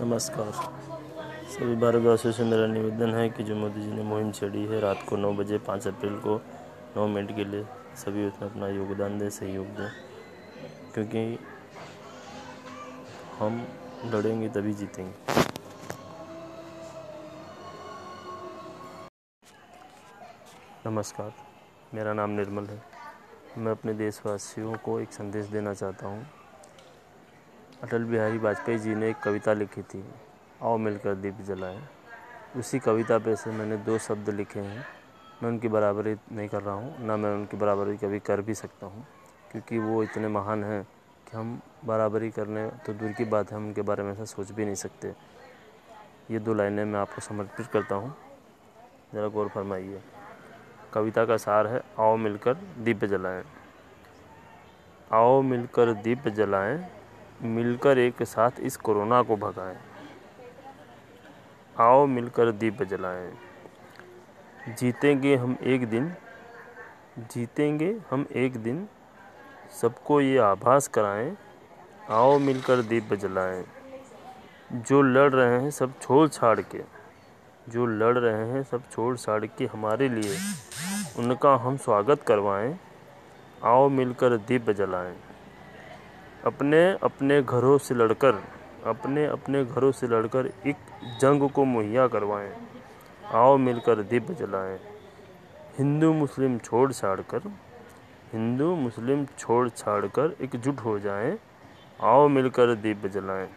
नमस्कार। सभी भारतवासियों से मेरा निवेदन है कि जो मोदी जी ने मुहिम छेड़ी है रात को नौ बजे पाँच अप्रैल को नौ मिनट के लिए सभी उसमें अपना योगदान दें, सहयोग दें। क्योंकि हम लड़ेंगे तभी जीतेंगे। नमस्कार, मेरा नाम निर्मल है। मैं अपने देशवासियों को एक संदेश देना चाहता हूँ। अटल बिहारी वाजपेयी जी ने एक कविता लिखी थी, आओ मिलकर दीप जलाएँ। उसी कविता पे से मैंने दो शब्द लिखे हैं। मैं उनकी बराबरी नहीं कर रहा हूँ, ना मैं उनकी बराबरी कभी कर भी सकता हूँ, क्योंकि वो इतने महान हैं कि हम बराबरी करने तो दूर की बात है, हम उनके बारे में ऐसा सोच भी नहीं सकते। ये दो लाइनें मैं आपको समर्पित करता हूँ। ज़रा गौर फरमाइए। कविता का सार है, आओ मिलकर दीप जलाएँ। आओ मिलकर दीप जलाएँ। मिलकर एक साथ इस कोरोना को भगाएँ। आओ मिलकर दीप जलाएँ। जीतेंगे हम एक दिन, जीतेंगे हम एक दिन। सबको ये आभास कराएँ, आओ मिलकर दीप जलाएँ। जो लड़ रहे हैं सब छोड़ छाड़ के, जो लड़ रहे हैं सब छोड़ छाड़ के हमारे लिए, उनका हम स्वागत करवाएँ। आओ मिलकर दीप जलाएँ। अपने अपने घरों से लड़कर, अपने अपने घरों से लड़कर एक जंग को मुहैया करवाएँ। आओ मिलकर दीप जलाएँ। हिंदू मुस्लिम छोड़ छाड़ कर हिंदू मुस्लिम छोड़ छाड़ कर एकजुट हो जाएँ। आओ मिलकर दीप जलाएँ।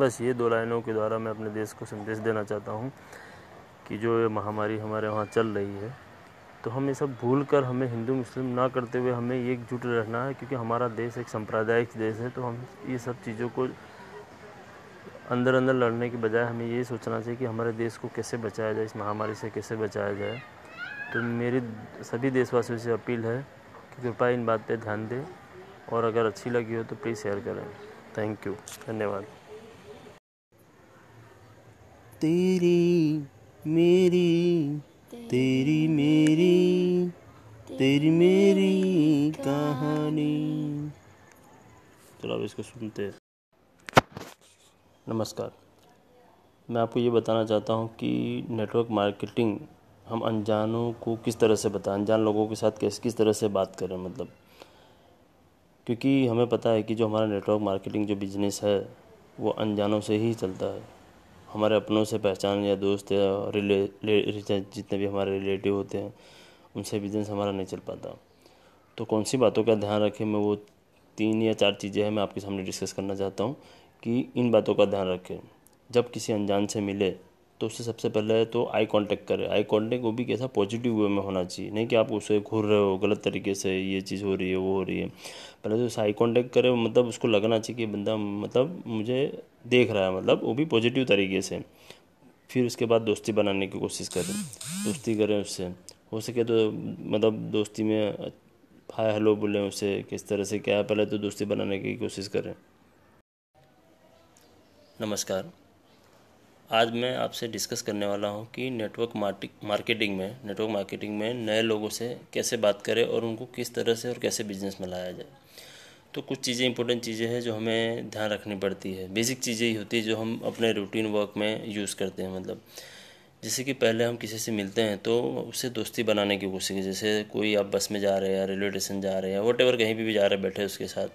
बस ये दो लाइनों के द्वारा मैं अपने देश को संदेश देना चाहता हूँ कि जो ये महामारी हमारे वहाँ चल रही है तो हम ये सब भूल कर हमें हिंदू, मुस्लिम ना करते हुए हमें एकजुट रहना है, क्योंकि हमारा देश एक सांप्रदायिक देश है तो हम ये सब चीज़ों को अंदर अंदर लड़ने के बजाय हमें ये सोचना चाहिए कि हमारे देश को कैसे बचाया जाए, इस महामारी से कैसे बचाया जाए। तो मेरी सभी देशवासियों से अपील है कि कृपया इन बात पर ध्यान दें और अगर अच्छी लगी हो तो प्लीज़ शेयर करें। थैंक यू धन्यवाद। तेरी, मेरी तेरी मेरी तेरी मेरी कहानी। चलो अब इसको सुनते हैं। नमस्कार। मैं आपको ये बताना चाहता हूँ कि नेटवर्क मार्केटिंग हम अनजानों को किस तरह से बताएँ, अनजान लोगों के साथ कैसे, किस तरह से बात करें मतलब? क्योंकि हमें पता है कि जो हमारा नेटवर्क मार्केटिंग जो बिज़नेस है, वो अनजानों से ही चलता है। हमारे अपनों से पहचान या दोस्त या रिले जितने भी हमारे रिलेटिव होते हैं, उनसे बिज़नेस हमारा नहीं चल पाता। तो कौन सी बातों का ध्यान रखें, मैं वो तीन या चार चीज़ें हैं मैं आपके सामने डिस्कस करना चाहता हूँ कि इन बातों का ध्यान रखें। जब किसी अनजान से मिले तो उससे सबसे पहले तो आई कांटेक्ट करें। आई कांटेक्ट वो भी कैसा पॉजिटिव वे में होना चाहिए। नहीं कि आप उसे घूर रहे हो, गलत तरीके से ये चीज़ हो रही है, वो हो रही है। पहले तो उसे आई कांटेक्ट करें मतलब उसको लगना चाहिए कि बंदा मतलब मुझे देख रहा है मतलब वो भी पॉजिटिव तरीके से। फिर उसके बाद दोस्ती बनाने की कोशिश करें। दोस्ती करें उससे। हो सके तो मतलब दोस्ती में हाय हेलो बोलें उससे किस तरह से क्या है, पहले तो दोस्ती बनाने की कोशिश करें। नमस्कार। आज मैं आपसे डिस्कस करने वाला हूँ कि नेटवर्क मार्केटिंग में नेटवर्क मार्केटिंग में नए लोगों से कैसे बात करें और उनको किस तरह से और कैसे बिज़नेस में लाया जाए। तो कुछ चीज़ें इंपॉर्टेंट चीज़ें हैं जो हमें ध्यान रखनी पड़ती है। बेसिक चीज़ें ही होती है जो हम अपने रूटीन वर्क में यूज़ करते हैं मतलब। जैसे कि पहले हम किसी से मिलते हैं तो उससे दोस्ती बनाने की कोशिश जैसे कोई आप बस में जा रहे हैं या रेलवे स्टेशन जा रहे हैं वट कहीं भी, भी जा रहे हैं बैठे उसके साथ।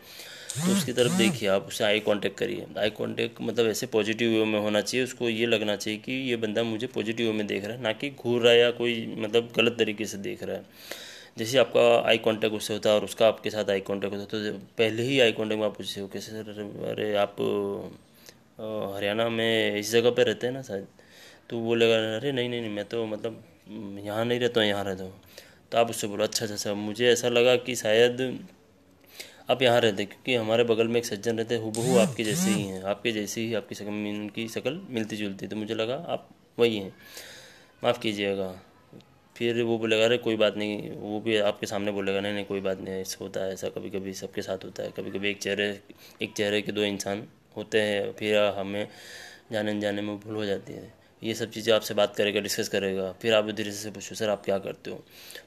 तो उसकी तरफ़ देखिए, आप उससे आई कांटेक्ट करिए। आई कांटेक्ट मतलब ऐसे पॉजिटिव वे में होना चाहिए, उसको ये लगना चाहिए कि ये बंदा मुझे पॉजिटिव वे में देख रहा है, ना कि घूर रहा है या कोई मतलब गलत तरीके से देख रहा है। जैसे आपका आई कांटेक्ट उससे होता है और उसका आपके साथ आई कांटेक्ट होता है तो पहले ही आई कांटेक्ट में आप पूछते हो कैसे सर, अरे आप हरियाणा में इस जगह पे रहते हैं ना शायद? तो वो लगा, अरे नहीं नहीं नहीं, मैं तो मतलब यहाँ नहीं रहता हूँ, यहाँ रहता हूँ। तो आप उससे बोलो अच्छा अच्छा अच्छा मुझे ऐसा लगा कि शायद आप यहाँ रहते क्योंकि हमारे बगल में एक सज्जन रहते हूबहू आपके जैसे ही हैं, आपके जैसे ही आपकी शक्ल उनकी शक्ल मिलती जुलती तो मुझे लगा आप वही हैं। माफ़ कीजिएगा। फिर वो बोलेगा, अरे, कोई बात नहीं। वो भी आपके सामने बोलेगा, नहीं नहीं, कोई बात नहीं, ऐसा होता है, ऐसा कभी कभी सबके साथ होता है। कभी कभी एक चेहरे एक चेहरे के दो इंसान होते हैं, फिर हमें जाने जाने में भूल हो जाती है। ये सब चीज़ें आपसे बात करेगा, डिस्कस करेगा, फिर आप धीरे से पूछो, सर, आप क्या करते हो?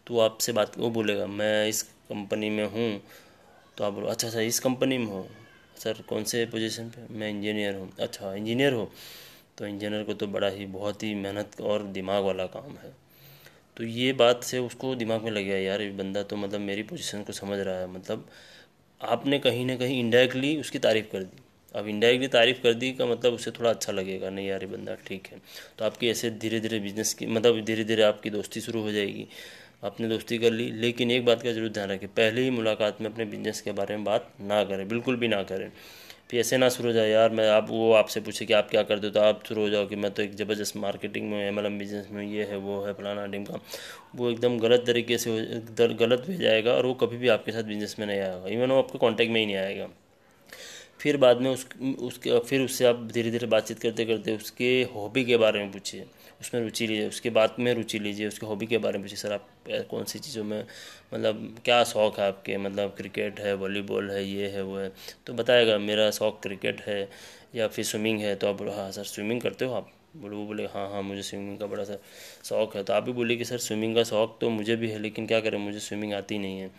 तो आपसे बात, वो बोलेगा, मैं इस कंपनी में हूँ तो आप बोलो अच्छा अच्छा इस कंपनी में हो। सर, कौन से पोजीशन पे? मैं इंजीनियर हूँ। अच्छा इंजीनियर हो? तो इंजीनियर को तो बड़ा ही, बहुत ही मेहनत और दिमाग वाला काम है। तो ये बात से उसको दिमाग में लग गया, यार, ये बंदा तो मतलब मेरी पोजीशन को समझ रहा है। मतलब आपने कहीं ना कहीं इनडायरेक्टली उसकी तारीफ़ कर दी। अब इनडायरेक्टली तारीफ़ कर दी का मतलब उसे थोड़ा अच्छा लगेगा, नहीं यार, ये बंदा ठीक है। तो आपकी ऐसे धीरे धीरे बिज़नेस की मतलब धीरे धीरे आपकी दोस्ती शुरू हो जाएगी। आपने दोस्ती कर ली। लेकिन एक बात का ज़रूर ध्यान रखें, पहले ही मुलाकात में अपने बिज़नेस के बारे में बात ना करें, बिल्कुल भी ना करें। फिर ऐसे ना शुरू हो जाए, यार, मैं आप, वो आपसे पूछे कि आप क्या करते हो तो आप शुरू हो जाओ कि मैं तो एक ज़बरदस्त मार्केटिंग में एम बिज़नेस में ये है, वो है, फलाना डिम का। वो एकदम गलत तरीके से गलत हो जाएगा और वो कभी भी आपके साथ बिज़नेस में नहीं आएगा। इवन वो आपके कॉन्टैक्ट में ही नहीं आएगा। फिर बाद में उस, उसके, फिर उससे आप धीरे धीरे बातचीत करते करते उसके हॉबी के बारे में पूछिए। उसमें रुचि लीजिए, उसके बात में रुचि लीजिए, उसके हॉबी के बारे में पूछिए। सर, आप कौन सी चीज़ों में मतलब क्या शौक़ है आपके? मतलब क्रिकेट है, वॉलीबॉल है, ये है, वो है। तो बताएगा, मेरा शौक़ क्रिकेट है या फिर स्विमिंग है तो आप बोलो हाँ सर, स्विमिंग करते हो आप? बोले, वो बोले हाँ हाँ मुझे स्विमिंग का बड़ा सा शौक़ है। तो आप भी बोलिए कि, सर, स्विमिंग का शौक़ तो मुझे भी है, लेकिन क्या करें, मुझे स्विमिंग आती नहीं है।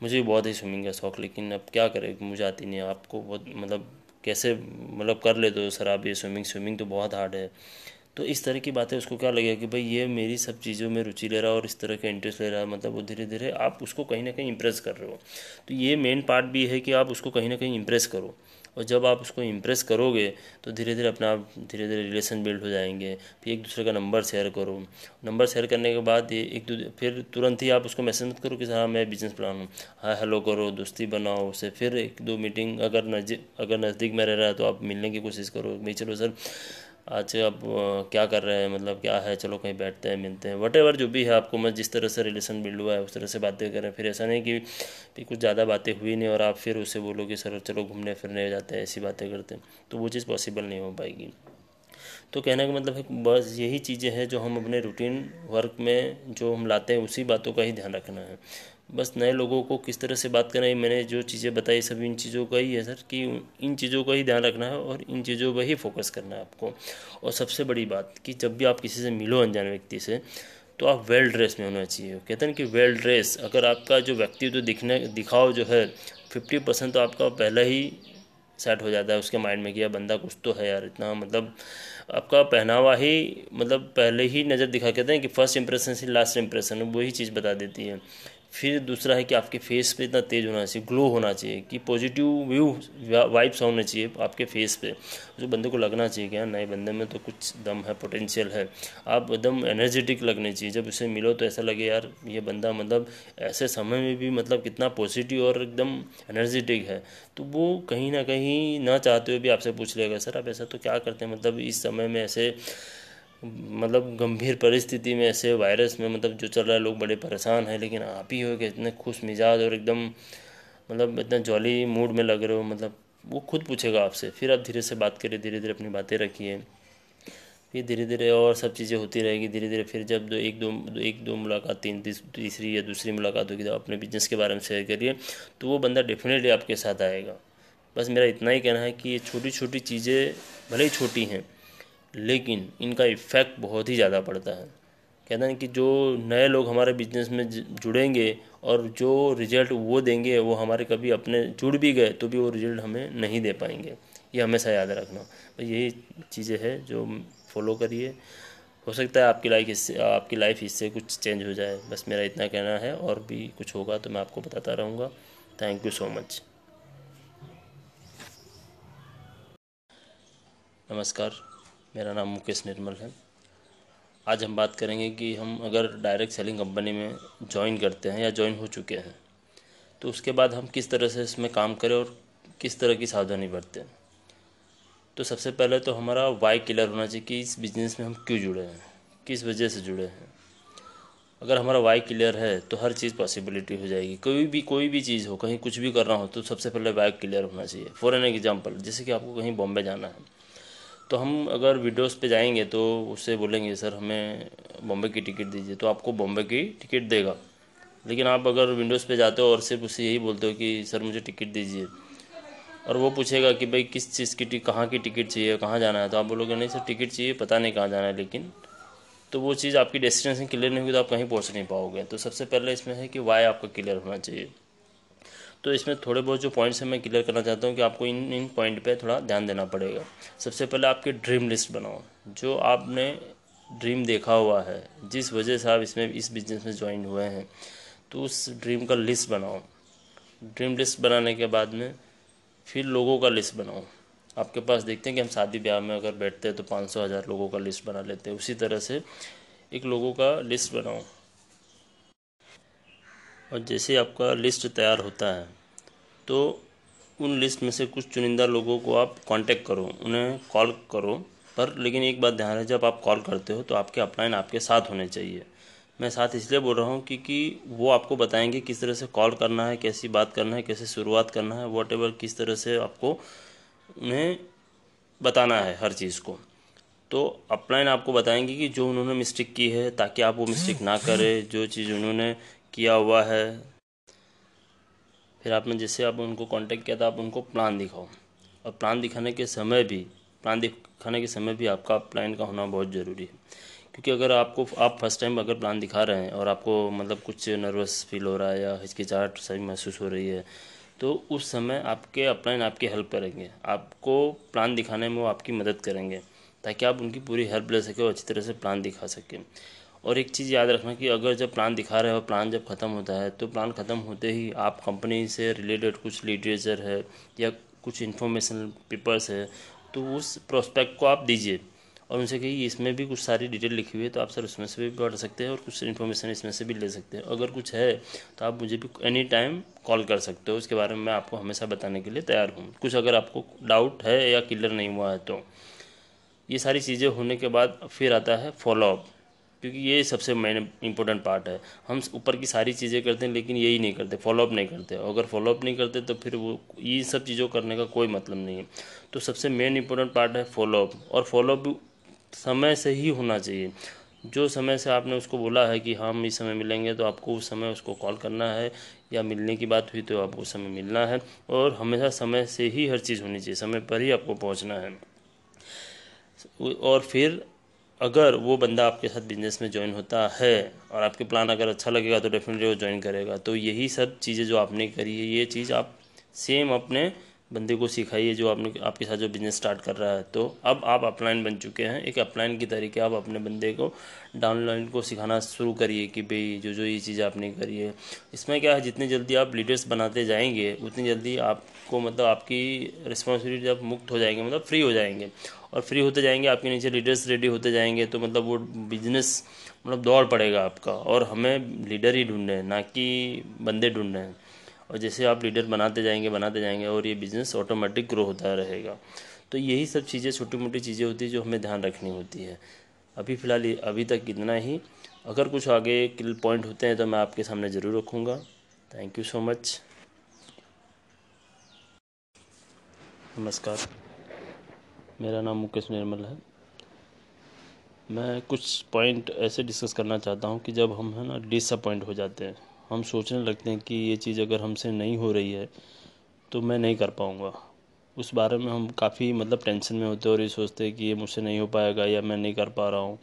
मुझे बहुत ही स्विमिंग का शौक़, लेकिन अब क्या करें? मुझे आती नहीं आपको बहुत मतलब कैसे मतलब कर ले तो सर आप ये स्विमिंग स्विमिंग तो बहुत हार्ड है। तो इस तरह की बातें उसको क्या लगेगा कि भाई ये मेरी सब चीज़ों में रुचि ले रहा है और इस तरह का इंटरेस्ट ले रहा है मतलब वो धीरे धीरे आप उसको कहीं ना कहीं इंप्रेस कर रहे हो। तो ये मेन पार्ट भी है कि आप उसको कहीं ना कहीं इंप्रेस करो। और जब आप उसको इम्प्रेस करोगे तो धीरे धीरे अपना आप धीरे धीरे रिलेशन बिल्ड हो जाएँगे, फिर एक दूसरे का नंबर शेयर करो। नंबर शेयर करने के बाद ये एक फिर तुरंत ही आप उसको मैसेज मत करो कि हाँ मैं बिज़नेस प्लान हूँ। हाँ हेलो करो, दोस्ती बनाओ, उससे फिर एक दो मीटिंग अगर नज़दीक अगर नज़दीक में रह रहा है तो आप मिलने की कोशिश करो भाई चलो सर आज आप क्या कर रहे हैं? मतलब क्या है? चलो कहीं बैठते हैं मिलते हैं वट जो भी है आपको मैं जिस तरह से रिलेशन बिल्ड हुआ है उस तरह से बातें करें फिर ऐसा नहीं कि, कि कुछ ज़्यादा बातें हुई नहीं और आप फिर उससे बोलो कि सर चलो घूमने फिरने जाते हैं ऐसी बातें करते हैं। तो वो चीज़ पॉसिबल नहीं हो पाएगी। तो कहने का मतलब है बस यही चीज़ें हैं जो हम अपने रूटीन वर्क में जो हम लाते हैं उसी बातों का ही ध्यान रखना है। बस नए लोगों को किस तरह से बात करना है मैंने जो चीज़ें बताई, सब इन चीज़ों का ही है सर, कि इन चीज़ों का ही ध्यान रखना है और इन चीज़ों पर ही फोकस करना है आपको। और सबसे बड़ी बात कि जब भी आप किसी से मिलो अनजान व्यक्ति से तो आप वेल ड्रेस में होना चाहिए, कहते हैं कि वेल ड्रेस अगर आपका जो व्यक्तित्व तो दिखने दिखाओ जो है फिफ्टी परसेंट तो आपका पहले ही सेट हो जाता है उसके माइंड में कि यार बंदा कुछ तो है यार, इतना मतलब आपका पहनावा ही मतलब पहले ही नज़र दिखा, कहते हैं कि फ़र्स्ट इंप्रेशन से लास्ट इंप्रेशन वही चीज़ बता देती है। फिर दूसरा है कि आपके फेस पे इतना तेज़ होना चाहिए ग्लो होना चाहिए, कि पॉजिटिव व्यू वाइब्स होने चाहिए आपके फेस पे। जो बंदे को लगना चाहिए कि नए बंदे में तो कुछ दम है पोटेंशियल है। आप एकदम एनर्जेटिक लगने चाहिए। जब उसे मिलो तो ऐसा लगे, यार, ये बंदा मतलब ऐसे समय में भी मतलब कितना पॉजिटिव और एकदम एनर्जेटिक है। तो वो कहीं ना कहीं ना चाहते हुए भी आपसे पूछ लेगा, सर, आप ऐसा तो क्या करते हैं? मतलब इस समय में ऐसे मतलब गंभीर परिस्थिति में, ऐसे वायरस में मतलब जो चल रहा है, लोग बड़े परेशान हैं, लेकिन आप ही हो कि इतने खुश मिजाज और एकदम मतलब इतना जॉली मूड में लग रहे हो मतलब वो खुद पूछेगा आपसे। फिर आप धीरे से बात करिए धीरे धीरे अपनी बातें रखिए। फिर धीरे धीरे और सब चीज़ें होती रहेगी धीरे धीरे फिर जब दो, एक दो एक दो मुलाकात, तीन तीसरी या दूसरी मुलाकात होगी तो अपने बिज़नेस के बारे में शेयर करिए तो वो बंदा डेफिनेटली आपके साथ आएगा। बस मेरा इतना ही कहना है कि ये छोटी छोटी चीज़ें, भले ही छोटी हैं लेकिन इनका इफ़ेक्ट बहुत ही ज़्यादा पड़ता है। कहते हैं कि जो नए लोग हमारे बिज़नेस में जुड़ेंगे और जो रिज़ल्ट वो देंगे, वो हमारे कभी अपने जुड़ भी गए तो भी वो रिज़ल्ट हमें नहीं दे पाएँगे। ये हमेशा याद रखना। तो यही चीज़ें हैं जो फॉलो करिए। हो सकता है आपकी लाइफ इससे, आपकी लाइफ इससे कुछ चेंज हो जाए। बस मेरा इतना कहना है और भी कुछ होगा तो मैं आपको बताता रहूँगा। थैंक यू सो मच नमस्कार। मेरा नाम मुकेश निर्मल है। आज हम बात करेंगे कि हम अगर डायरेक्ट सेलिंग कंपनी में ज्वाइन करते हैं या ज्वाइन हो चुके हैं तो उसके बाद हम किस तरह से इसमें काम करें और किस तरह की सावधानी बरतें। तो सबसे पहले तो हमारा वाई क्लियर होना चाहिए कि इस बिज़नेस में हम क्यों जुड़े हैं, किस वजह से जुड़े हैं। अगर हमारा वाई क्लियर है तो हर चीज़ पॉसिबिलिटी हो जाएगी। कोई भी कोई भी चीज़ हो, कहीं कुछ भी करना हो तो सबसे पहले वाई क्लियर होना चाहिए। फॉर एन एग्ज़ाम्पल जैसे कि आपको कहीं बॉम्बे जाना है तो हम अगर वीडियोस पे जाएँगे तो उससे बोलेंगे, सर, हमें बॉम्बे की टिकट दीजिए। तो आपको बॉम्बे की टिकट देगा। लेकिन आप अगर विंडोज़ पे जाते हो और सिर्फ़ उससे यही बोलते हो कि, सर, मुझे टिकट दीजिए। और वो पूछेगा कि, भाई, किस चीज़ की कहाँ की टिकट चाहिए, कहाँ जाना है? तो आप बोलोगे, नहीं, सर, टिकट चाहिए, पता नहीं कहाँ जाना है। लेकिन तो वो चीज़ आपकी डेस्टिनेशन क्लियर नहीं होगी तो आप कहीं पहुँच नहीं पाओगे। तो सबसे पहले इसमें है कि वाई आपका क्लियर होना चाहिए। तो इसमें थोड़े बहुत जो पॉइंट्स हैं, मैं क्लियर करना चाहता हूँ कि आपको इन इन पॉइंट पे थोड़ा ध्यान देना पड़ेगा। सबसे पहले आपकी ड्रीम लिस्ट बनाओ। जो आपने ड्रीम देखा हुआ है, जिस वजह से आप इसमें, इस बिज़नेस में ज्वाइन हुए हैं तो उस ड्रीम का लिस्ट बनाओ। ड्रीम लिस्ट बनाने के बाद में फिर लोगों का लिस्ट बनाओ। आपके पास देखते हैं कि हम शादी ब्याह में अगर बैठते हैं तो पाँच सौ हज़ार लोगों का लिस्ट बना लेते हैं। उसी तरह से एक लोगों का लिस्ट बनाओ। और जैसे आपका लिस्ट तैयार होता है तो उन लिस्ट में से कुछ चुनिंदा लोगों को आप कांटेक्ट करो, उन्हें कॉल करो। पर लेकिन एक बात ध्यान है जब आप कॉल करते हो तो आपके अपलाइन आपके साथ होने चाहिए। मैं साथ इसलिए बोल रहा हूँ क्योंकि वो आपको बताएँगे किस तरह से कॉल करना है, कैसी बात करना है, कैसे शुरुआत करना है वॉट एवर किस तरह से आपको उन्हें बताना है हर चीज़ को। तो अपलाइन आपको बताएँगे कि जो उन्होंने मिस्टेक की है, ताकि आप वो मिस्टेक ना करें, जो चीज़ उन्होंने किया हुआ है। फिर आपने जैसे आप उनको कांटेक्ट किया था, आप उनको प्लान दिखाओ। और प्लान दिखाने के समय भी प्लान दिखाने के समय भी आपका प्लान का होना बहुत ज़रूरी है। क्योंकि अगर आपको, आप फ़र्स्ट टाइम अगर प्लान दिखा रहे हैं और आपको मतलब कुछ नर्वस फील हो रहा है या हिचकिचाहट सही महसूस हो रही है तो उस समय आपके अपलाइन आपकी हेल्प करेंगे। आपको प्लान दिखाने में वो आपकी मदद करेंगे, ताकि आप उनकी पूरी हेल्प ले सकें और अच्छी तरह से प्लान दिखा सकें। और एक चीज़ याद रखना कि अगर जब प्लान दिखा रहे हो प्लान जब ख़त्म होता है तो प्लान ख़त्म होते ही आप कंपनी से रिलेटेड कुछ लिटरेचर है या कुछ इन्फॉर्मेशन पेपर्स है तो उस प्रोस्पेक्ट को आप दीजिए। और उनसे कही इसमें भी कुछ सारी डिटेल लिखी हुई है तो आप सर उसमें से भी पढ़ सकते हैं और कुछ इन्फॉर्मेशन इसमें से भी ले सकते हैं। अगर कुछ है तो आप मुझे भी एनी टाइम कॉल कर सकते हो। उसके बारे में मैं आपको हमेशा बताने के लिए तैयार हूँ। कुछ अगर आपको डाउट है या क्लियर नहीं हुआ है तो। ये सारी चीज़ें होने के बाद फिर आता है फॉलोअप क्योंकि ये सबसे मेन इंपॉर्टेंट पार्ट है। हम ऊपर की सारी चीज़ें करते हैं, लेकिन यही नहीं करते फॉलोअप नहीं करते। अगर फॉलोअप नहीं करते तो फिर वो, ये सब चीज़ों करने का कोई मतलब नहीं है। तो सबसे मेन इंपॉर्टेंट पार्ट है फॉलोअप और फॉलोअप समय से ही होना चाहिए। जो समय से आपने उसको बोला है कि हम इस समय मिलेंगे तो आपको उस समय उसको कॉल करना है, या मिलने की बात हुई तो आपको उस समय मिलना है। और हमेशा समय से ही हर चीज़ होनी चाहिए, समय पर ही आपको पहुँचना है। और फिर अगर वो बंदा आपके साथ बिज़नेस में ज्वाइन होता है और आपके प्लान अगर अच्छा लगेगा तो डेफिनेटली वो ज्वाइन करेगा। तो यही सब चीज़ें जो आपने करी है, ये चीज़ आप सेम अपने बंदे को सिखाइए जो आपने, आपके साथ जो बिज़नेस स्टार्ट कर रहा है। तो अब आप अपलाइन बन चुके हैं। एक अपलाइन की तरीके आप अपने बंदे को डाउनलाइन को सिखाना शुरू करिए कि भाई जो जो ये चीज़ आपने करी है। इसमें क्या है? जितनी जल्दी आप लीडर्स बनाते जाएँगे, उतनी जल्दी आपको मतलब आपकी रिस्पॉन्सिबिलिटी आप मुक्त हो जाएँगे मतलब फ्री हो जाएँगे। और फ्री होते जाएँगे, आपके नीचे लीडर्स रेडी होते जाएँगे तो मतलब वो बिज़नेस मतलब दौड़ पड़ेगा आपका। और हमें लीडर ही ढूँढने हैं, ना कि बंदे ढूँढने हैं। और जैसे आप लीडर बनाते जाएँगे बनाते जाएँगे और ये बिज़नेस ऑटोमेटिक ग्रो होता रहेगा। तो यही सब चीज़ें छोटी मोटी चीज़ें होती है जो हमें ध्यान रखनी होती है। अभी फ़िलहाल अभी तक इतना ही। अगर कुछ आगे किल पॉइंट होते हैं तो मैं आपके सामने ज़रूर रखूँगा। थैंक यू सो मच नमस्कार। मेरा नाम मुकेश निर्मल है। मैं कुछ पॉइंट ऐसे डिस्कस करना चाहता हूँ कि जब हम, है ना डिसअपॉइंट हो जाते हैं। हम सोचने लगते हैं कि ये चीज़ अगर हमसे नहीं हो रही है तो मैं नहीं कर पाऊँगा। उस बारे में हम काफ़ी मतलब टेंशन में होते हैं और ये सोचते हैं कि ये मुझसे नहीं हो पाएगा या मैं नहीं कर पा रहा हूँ,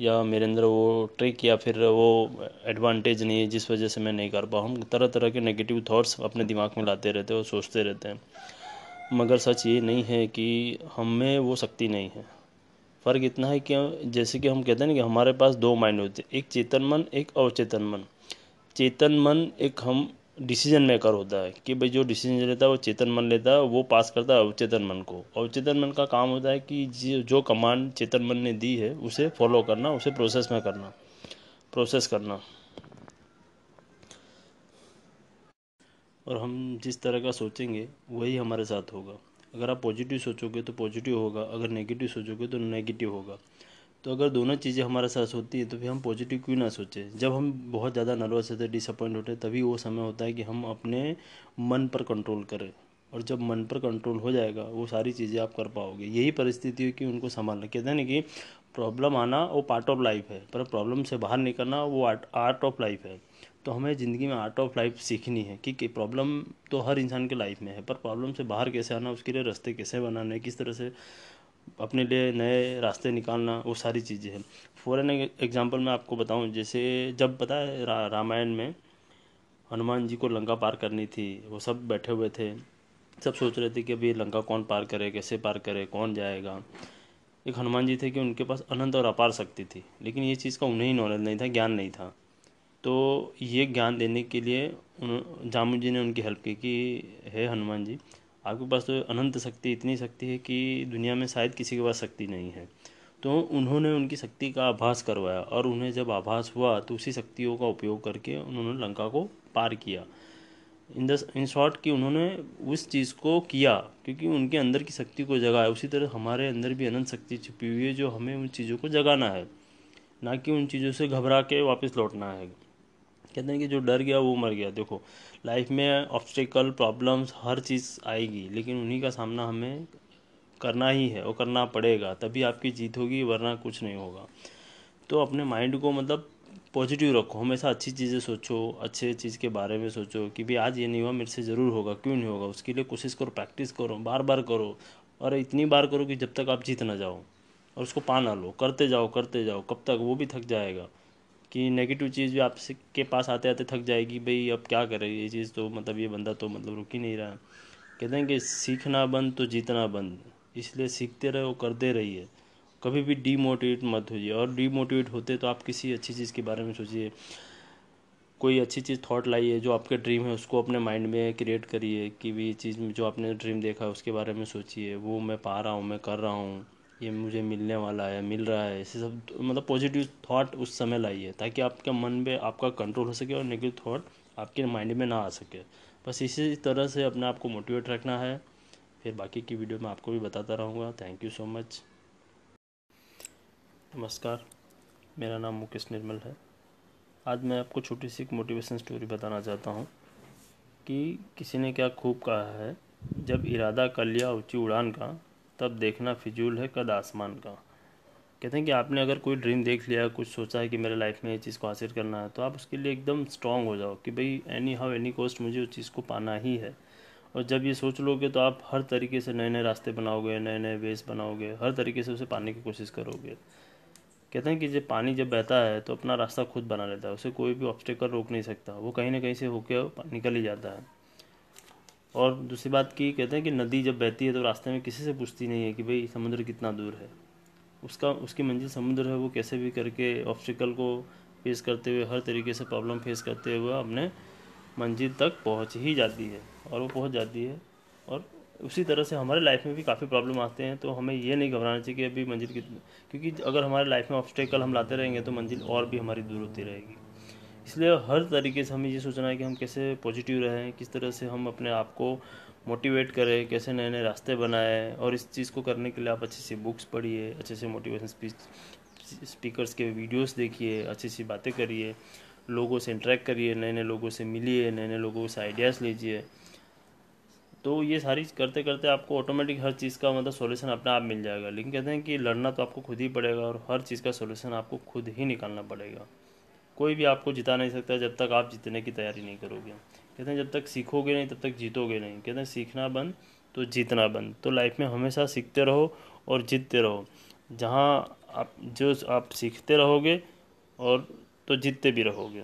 या मेरे अंदर वो ट्रिक या फिर वो एडवांटेज नहीं है जिस वजह से मैं नहीं कर पाऊँ। हम तरह तरह के नेगेटिव थॉट्स अपने दिमाग में लाते रहते हैं और सोचते रहते हैं। मगर सच ये नहीं है कि हमें वो शक्ति नहीं है। फ़र्क इतना है कि जैसे कि हम कहते हैं ना कि हमारे पास दो माइंड होते हैं, एक चेतन मन, एक अवचेतन मन। चेतन मन एक हम डिसीज़न मेकर होता है कि भाई जो डिसीज़न लेता है, वो चेतन मन लेता है, वो पास करता है अवचेतन मन को। अवचेतन मन का काम होता है कि जो कमांड चेतन मन ने दी है, उसे फॉलो करना, उसे प्रोसेस में करना प्रोसेस करना। और हम जिस तरह का सोचेंगे, वही हमारे साथ होगा। अगर आप पॉजिटिव सोचोगे तो पॉजिटिव होगा, अगर नेगेटिव सोचोगे तो नेगेटिव होगा। तो अगर दोनों चीज़ें हमारे साथ होती है तो फिर हम पॉजिटिव क्यों ना सोचें? जब हम बहुत ज़्यादा नर्वस होते डिसअपॉइंट होते, तभी वो समय होता है कि हम अपने मन पर कंट्रोल करें। और जब मन पर कंट्रोल हो जाएगा, वो सारी चीज़ें आप कर पाओगे। यही परिस्थिति है कि उनको संभालना। कहते हैं ना कि प्रॉब्लम आना, वो पार्ट ऑफ़ लाइफ है, पर प्रॉब्लम से बाहर निकलना, वो आर्ट ऑफ़ लाइफ है। तो हमें ज़िंदगी में आर्ट ऑफ़ लाइफ सीखनी है, कि प्रॉब्लम तो हर इंसान के लाइफ में है, पर प्रॉब्लम से बाहर कैसे आना, उसके लिए रास्ते कैसे बनाने किस तरह से अपने लिए नए रास्ते निकालना वो सारी चीज़ें हैं। फॉर एन एग्ज़ाम्पल मैं आपको बताऊँ जैसे जब पता है रा, रामायण में हनुमान जी को लंका पार करनी थी वो सब बैठे हुए थे सब सोच रहे थे कि अभी लंका कौन पार करे कैसे पार करे कौन जाएगा। एक हनुमान जी थे कि उनके पास अनंत और अपार शक्ति थी लेकिन ये चीज़ का उन्हें ही नॉलेज नहीं था ज्ञान नहीं था। तो ये ज्ञान देने के लिए जामू जी ने उनकी हेल्प की कि हे हनुमान जी आपके पास तो अनंत शक्ति इतनी शक्ति है कि दुनिया में शायद किसी के पास शक्ति नहीं है। तो उन्होंने उनकी शक्ति का आभास करवाया और उन्हें जब आभास हुआ तो उसी शक्तियों का उपयोग करके उन्होंने लंका को पार किया। इन द, इन शॉर्ट कि उन्होंने उस चीज़ को किया, क्योंकि उनके अंदर की शक्ति को जगाया। उसी तरह हमारे अंदर भी अनंत शक्ति छुपी हुई है जो हमें उन चीज़ों को जगाना है, ना कि उन चीज़ों से घबरा के वापस लौटना है। कहते हैं कि जो डर गया वो मर गया। देखो लाइफ में ऑब्स्टिकल प्रॉब्लम्स हर चीज़ आएगी, लेकिन उन्हीं का सामना हमें करना ही है और करना पड़ेगा, तभी आपकी जीत होगी, वरना कुछ नहीं होगा। तो अपने माइंड को मतलब पॉजिटिव रखो, हमेशा अच्छी चीज़ें सोचो, अच्छे चीज़ के बारे में सोचो कि भाई आज ये नहीं हुआ, मेरे से ज़रूर होगा, क्यों नहीं होगा, उसके लिए कोशिश करो प्रैक्टिस करो बार बार करो, और इतनी बार करो कि जब तक आप जीत ना जाओ, और उसको पा ना लो, करते जाओ करते जाओ, कब तक वो भी थक जाएगा। कि नेगेटिव चीज़ भी आपसे के पास आते आते थक जाएगी, भाई, अब क्या करें? ये चीज़ तो मतलब ये बंदा तो मतलब रुक ही नहीं रहा। कहते हैं कि, सीखना बंद तो जीतना बंद। इसलिए सीखते रहो, करते रहिए। कभी भी डीमोटिवेट मत होइए। और डीमोटिवेट होते तो आप किसी अच्छी चीज़ के बारे में सोचिए। कोई अच्छी चीज़ थॉट लाइए जो आपके ड्रीम है, उसको अपने माइंड में क्रिएट करिए कि भी ये चीज़ जो आपने ड्रीम देखा है, उसके बारे में सोचिए। वो मैं पा रहा हूँ, मैं कर रहा हूँ। ये मुझे मिलने वाला है, मिल रहा है, ऐसे सब मतलब पॉजिटिव थॉट उस समय लाइए ताकि आपके मन में आपका कंट्रोल हो सके और नेगेटिव थॉट आपके माइंड में ना आ सके। बस इसी तरह से अपने आप को मोटिवेट रखना है। फिर बाकी की वीडियो में आपको भी बताता रहूँगा। थैंक यू सो मच नमस्कार। मेरा नाम मुकेश निर्मल है। आज मैं आपको छोटी सी एक मोटिवेशन स्टोरी बताना चाहता हूँ कि किसी ने क्या खूब कहा है, जब इरादा कर लिया ऊँची उड़ान का तब देखना फिजूल है कद आसमान का। कहते हैं कि आपने अगर कोई ड्रीम देख लिया, कुछ सोचा है कि मेरे लाइफ में ये चीज़ को हासिल करना है तो आप उसके लिए एकदम स्ट्रांग हो जाओ कि भाई एनी हाउ एनी कॉस्ट मुझे उस चीज़ को पाना ही है। और जब ये सोच लोगे तो आप हर तरीके से नए नए रास्ते बनाओगे नए नए वेस बनाओगे, हर तरीके से उसे पाने की कोशिश करोगे। कहते हैं कि जब पानी जब बहता है तो अपना रास्ता खुद बना लेता है, उसे कोई भी ऑब्स्टेकल रोक नहीं सकता, वो कहीं ना कहीं से होकर निकल ही जाता है। और दूसरी बात की कहते हैं कि नदी जब बहती है तो रास्ते में किसी से पूछती नहीं है कि भाई समुद्र कितना दूर है। उसका, उसकी मंजिल समुद्र है, वो कैसे भी करके ऑब्स्टिकल को फेस करते हुए, हर तरीके से प्रॉब्लम फेस करते हुए अपने मंजिल तक पहुँच ही जाती है और वो पहुँच जाती है। और उसी तरह से हमारे लाइफ में भी काफ़ी प्रॉब्लम आते हैं तो हमें ये नहीं घबराना चाहिए कि अभी मंजिल कितनी क्योंकि अगर हमारे लाइफ में ऑब्स्टेकल हम लाते रहेंगे तो मंजिल और भी हमारी दूर होती रहेगी। इसलिए हर तरीके से हमें ये सोचना है कि हम कैसे पॉजिटिव रहें, किस तरह से हम अपने आप को मोटिवेट करें, कैसे नए नए रास्ते बनाएँ और इस चीज़ को करने के लिए आप अच्छे से बुक्स पढ़िए, अच्छे से मोटिवेशन स्पीच स्पीकर्स के वीडियोस देखिए, अच्छी सी बातें करिए, लोगों से इंटरेक्ट करिए नए नए लोगों से मिलिए नए नए लोगों से आइडियाज़ लीजिए। तो ये सारी करते करते आपको ऑटोमेटिक हर चीज़ का मतलब सोल्यूशन अपने आप मिल जाएगा। लेकिन कहते हैं कि लड़ना तो आपको खुद ही पड़ेगा और हर चीज़ का सोल्यूशन आपको खुद ही निकालना पड़ेगा। कोई भी आपको जिता नहीं सकता जब तक आप जीतने की तैयारी नहीं करोगे। कहते हैं, जब तक सीखोगे नहीं, तब तक जीतोगे नहीं। कहते हैं, सीखना बंद तो जीतना बंद। तो लाइफ में हमेशा सीखते रहो और जीतते रहो। जहाँ आप, जो आप सीखते रहोगे और तो जीतते भी रहोगे।